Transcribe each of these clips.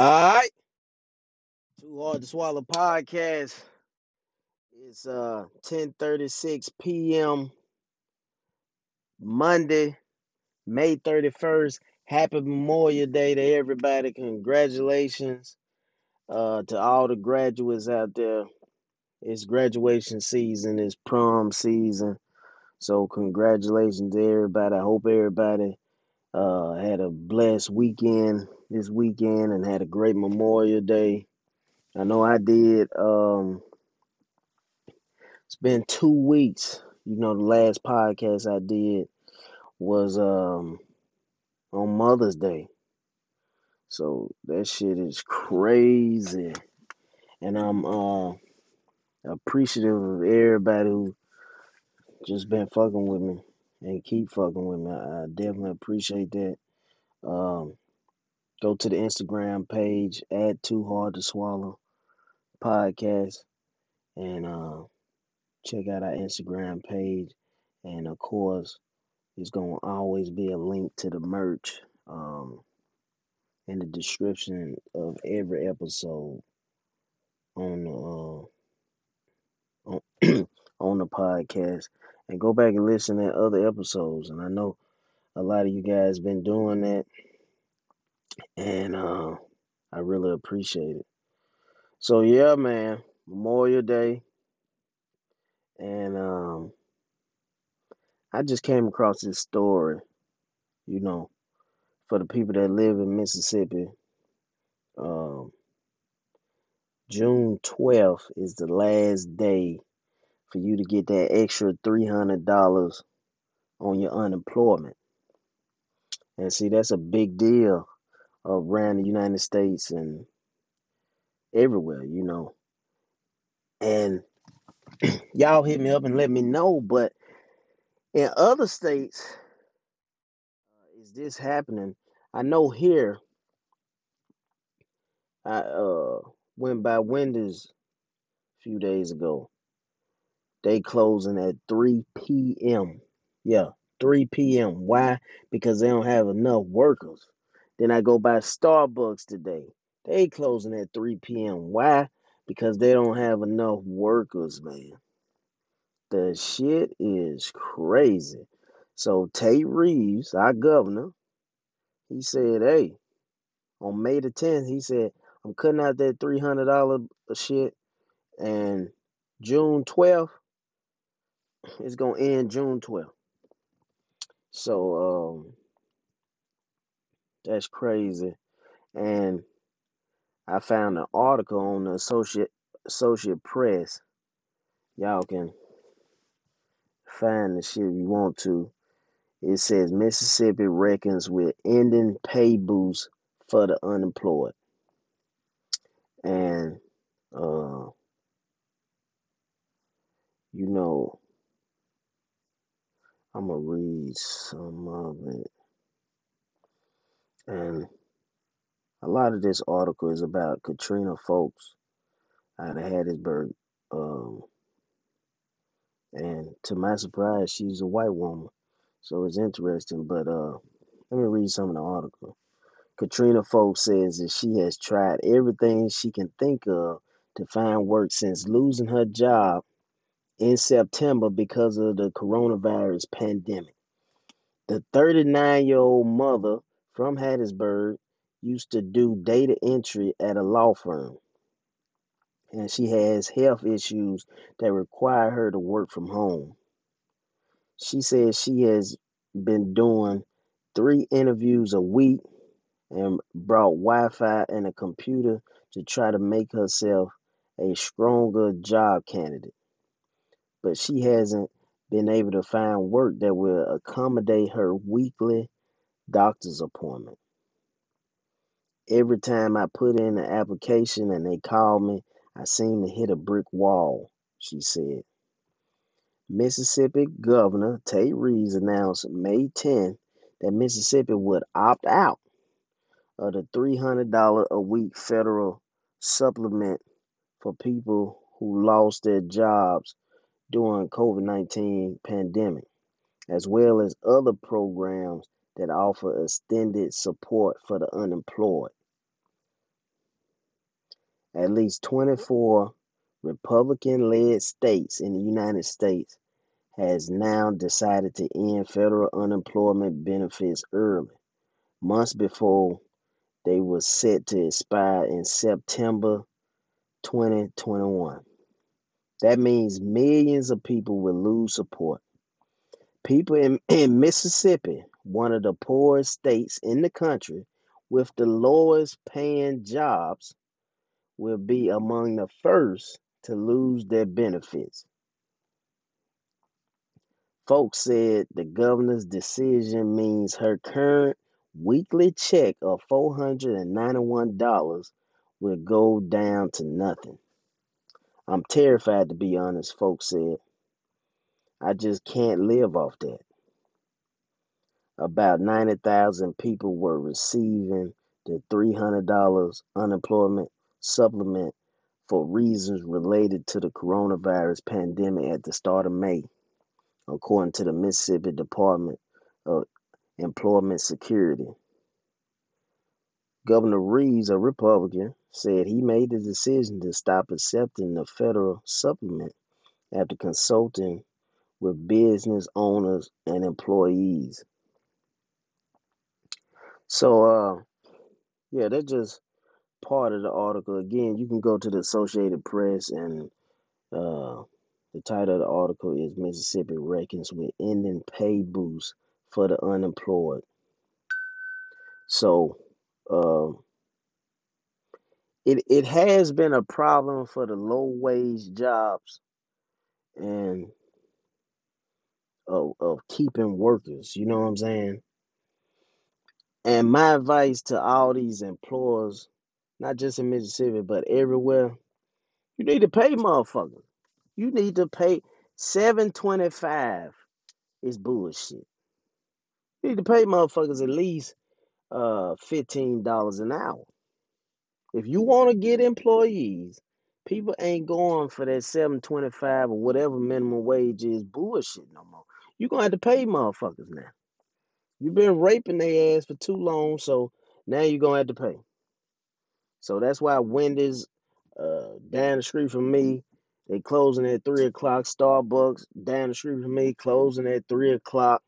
All right. Too hard to swallow podcast. It's uh 10:36 p.m. Monday, May 31st. Happy Memorial Day to everybody. Congratulations uh to all the graduates out there. It's graduation season, it's prom season. So congratulations to everybody. I hope everybody uh had a blessed weekend this weekend and had a great Memorial Day. I know I did. Um It's been two weeks. You know, the last podcast I did was um on Mother's Day. So that shit is crazy. And I'm uh appreciative of everybody who just been fucking with me and keep fucking with me. I definitely appreciate that. Um go to the Instagram page at Too Hard to Swallow podcast and uh check out our Instagram page and of course There's gonna always be a link to the merch um, in the description of every episode on the uh, on, on the podcast. And go back and listen to other episodes. And I know a lot of you guys been doing that, and uh, I really appreciate it. So yeah, man, Memorial Day, and um, I just came across this story. You know, for the people that live in Mississippi. Um, June 12th is the last day for you to get that extra $300 on your unemployment. And see, that's a big deal around the United States and everywhere, you know. And y'all hit me up and let me know, but in other states, uh, is this happening? I know here, I uh, went by Wendy's a few days ago. They closing at 3 p.m. Yeah, 3 p.m. Why? Because they don't have enough workers. Then I go by Starbucks today. They closing at 3 p.m. Why? Because they don't have enough workers, man. The shit is crazy. So Tate Reeves, our governor, he said, hey, on May the 10th, he said, I'm cutting out that $300 shit. And June 12th, it's going to end June 12th. So um, that's crazy. And I found an article on the Associate Associate Press. Y'all can find the shit if you want to. It says Mississippi reckons with ending pay boosts for the unemployed. And uh, you know, I'm gonna read some of it. And a lot of this article is about Katrina Folks out of Hattiesburg. Um, and to my surprise, she's a white woman. So it's interesting. But uh, let me read some of the article. Katrina Folks says that she has tried everything she can think of to find work since losing her job in September because of the coronavirus pandemic. The 39 year old mother from Hattiesburg used to do data entry at a law firm, and she has health issues that require her to work from home. She says she has been doing three interviews a week and brought Wi Fi and a computer to try to make herself a stronger job candidate. But she hasn't been able to find work that will accommodate her weekly doctor's appointment. Every time I put in an application and they call me, I seem to hit a brick wall, she said. Mississippi Governor Tate Reeves announced May 10 that Mississippi would opt out of the $300 a week federal supplement for people who lost their jobs during COVID-19 pandemic, as well as other programs that offer extended support for the unemployed. At least 24 Republican led states in the United States has now decided to end federal unemployment benefits early, months before they were set to expire in September 2021. That means millions of people will lose support. People in, in Mississippi, one of the poorest states in the country, with the lowest paying jobs, will be among the first to lose their benefits. Folks said the governor's decision means her current weekly check of $491 will go down to nothing. I'm terrified to be honest, folks said. I just can't live off that. About 90,000 people were receiving the $300 unemployment supplement for reasons related to the coronavirus pandemic at the start of May, according to the Mississippi Department of Employment Security. Governor Reeves, a Republican, said he made the decision to stop accepting the federal supplement after consulting with business owners and employees. So, uh, yeah, that's just part of the article. Again, you can go to the Associated Press, and uh, the title of the article is Mississippi Reckons with Ending Pay Boost for the Unemployed. So, uh, it, it has been a problem for the low wage jobs and of, of keeping workers. You know what I'm saying? And my advice to all these employers, not just in Mississippi, but everywhere, you need to pay motherfuckers. You need to pay 725 is bullshit. You need to pay motherfuckers at least uh $15 an hour. If you want to get employees, people ain't going for that 725 or whatever minimum wage is bullshit no more. You're gonna have to pay motherfuckers now. You've been raping their ass for too long, so now you're gonna have to pay. So that's why Wendy's uh down the street from me, they closing at three o'clock. Starbucks down the street from me, closing at three o'clock,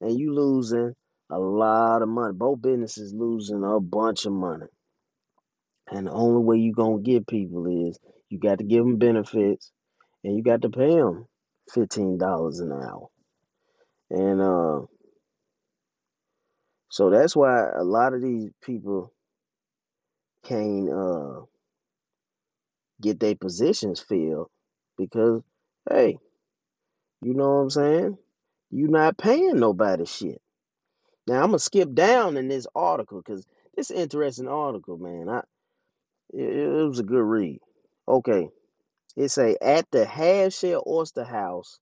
and you losing a lot of money. Both businesses losing a bunch of money. And the only way you're gonna get people is you got to give them benefits, and you got to pay them fifteen dollars an hour. And uh, so that's why a lot of these people can't uh get their positions filled because hey, you know what I'm saying? You're not paying nobody shit. Now I'm gonna skip down in this article because this interesting article, man. I it, it was a good read. Okay, it say at the Half Shell Oyster House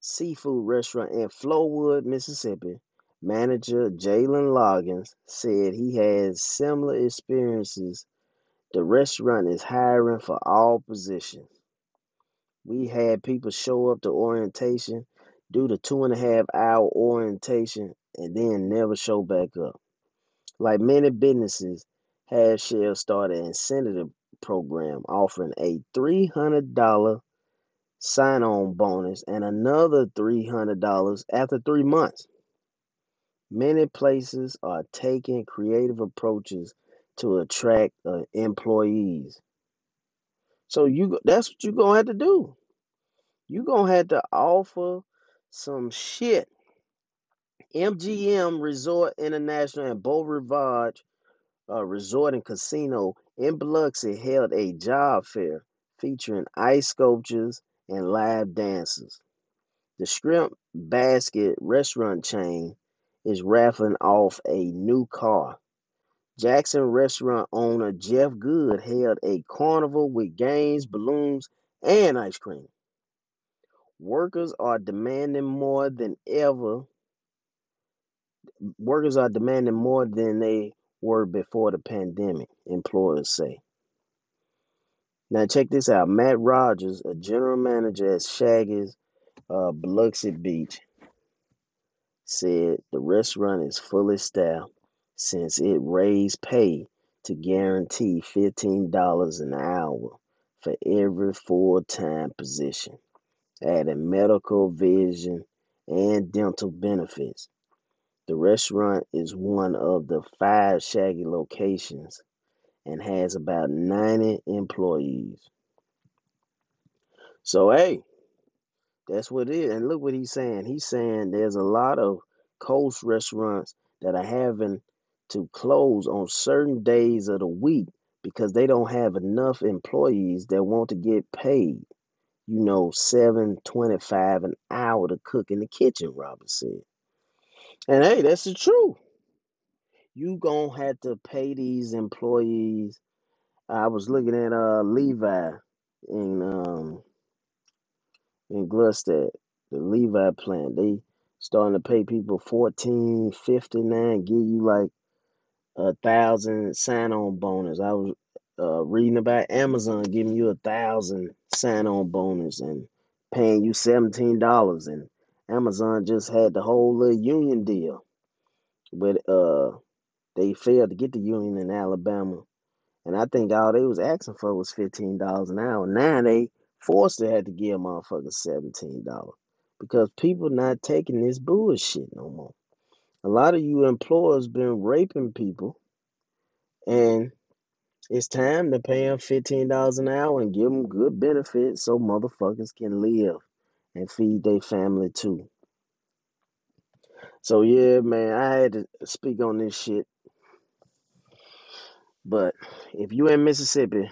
seafood restaurant in Flowood, Mississippi, manager Jalen Loggins said he has similar experiences. The restaurant is hiring for all positions. We had people show up to orientation, do the two and a half hour orientation, and then never show back up. Like many businesses, Half Shell started an incentive program offering a $300 sign on bonus and another $300 after three months. Many places are taking creative approaches to attract uh, employees. So you that's what you're gonna have to do. You're gonna have to offer some shit. MGM Resort International and Beau Rivage uh, Resort and Casino in Biloxi held a job fair featuring ice sculptures and live dancers. The Shrimp Basket restaurant chain is raffling off a new car. Jackson restaurant owner Jeff Good held a carnival with games, balloons, and ice cream. Workers are demanding more than ever. Workers are demanding more than they were before the pandemic, employers say. Now, check this out Matt Rogers, a general manager at Shaggy's uh, Biloxi Beach, said the restaurant is fully staffed since it raised pay to guarantee $15 an hour for every full time position, adding medical, vision, and dental benefits. The restaurant is one of the five Shaggy locations and has about 90 employees. So, hey, that's what it is. And look what he's saying. He's saying there's a lot of coast restaurants that are having to close on certain days of the week because they don't have enough employees that want to get paid. You know, seven twenty-five an hour to cook in the kitchen, Robert said. And hey, that's the truth. You gonna have to pay these employees. I was looking at uh Levi in um in Gluckstadt, the Levi plant. They starting to pay people fourteen fifty nine, give you like a thousand sign on bonus. I was uh, reading about Amazon giving you a thousand sign on bonus and paying you seventeen dollars and Amazon just had the whole little union deal. But uh they failed to get the union in Alabama. And I think all they was asking for was fifteen dollars an hour. Now they to have to give motherfuckers seventeen dollars. Because people not taking this bullshit no more. A lot of you employers been raping people and it's time to pay them fifteen dollars an hour and give them good benefits so motherfuckers can live and feed their family too. So yeah, man, I had to speak on this shit. But if you in Mississippi,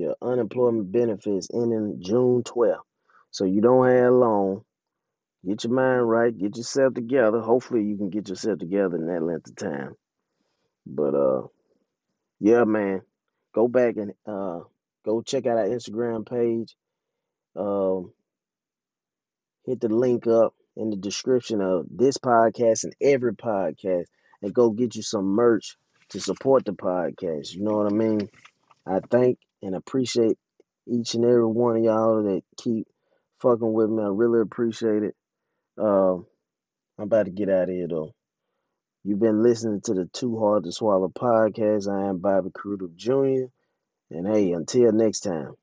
your unemployment benefits ending June 12th. So you don't have long. Get your mind right, get yourself together. Hopefully you can get yourself together in that length of time. But uh yeah, man. Go back and uh go check out our Instagram page. Um hit the link up in the description of this podcast and every podcast and go get you some merch to support the podcast. You know what I mean? I thank and appreciate each and every one of y'all that keep fucking with me. I really appreciate it. Um, I'm about to get out of here though. You've been listening to the Too Hard to Swallow podcast. I am Bobby Crudup Jr. And hey, until next time.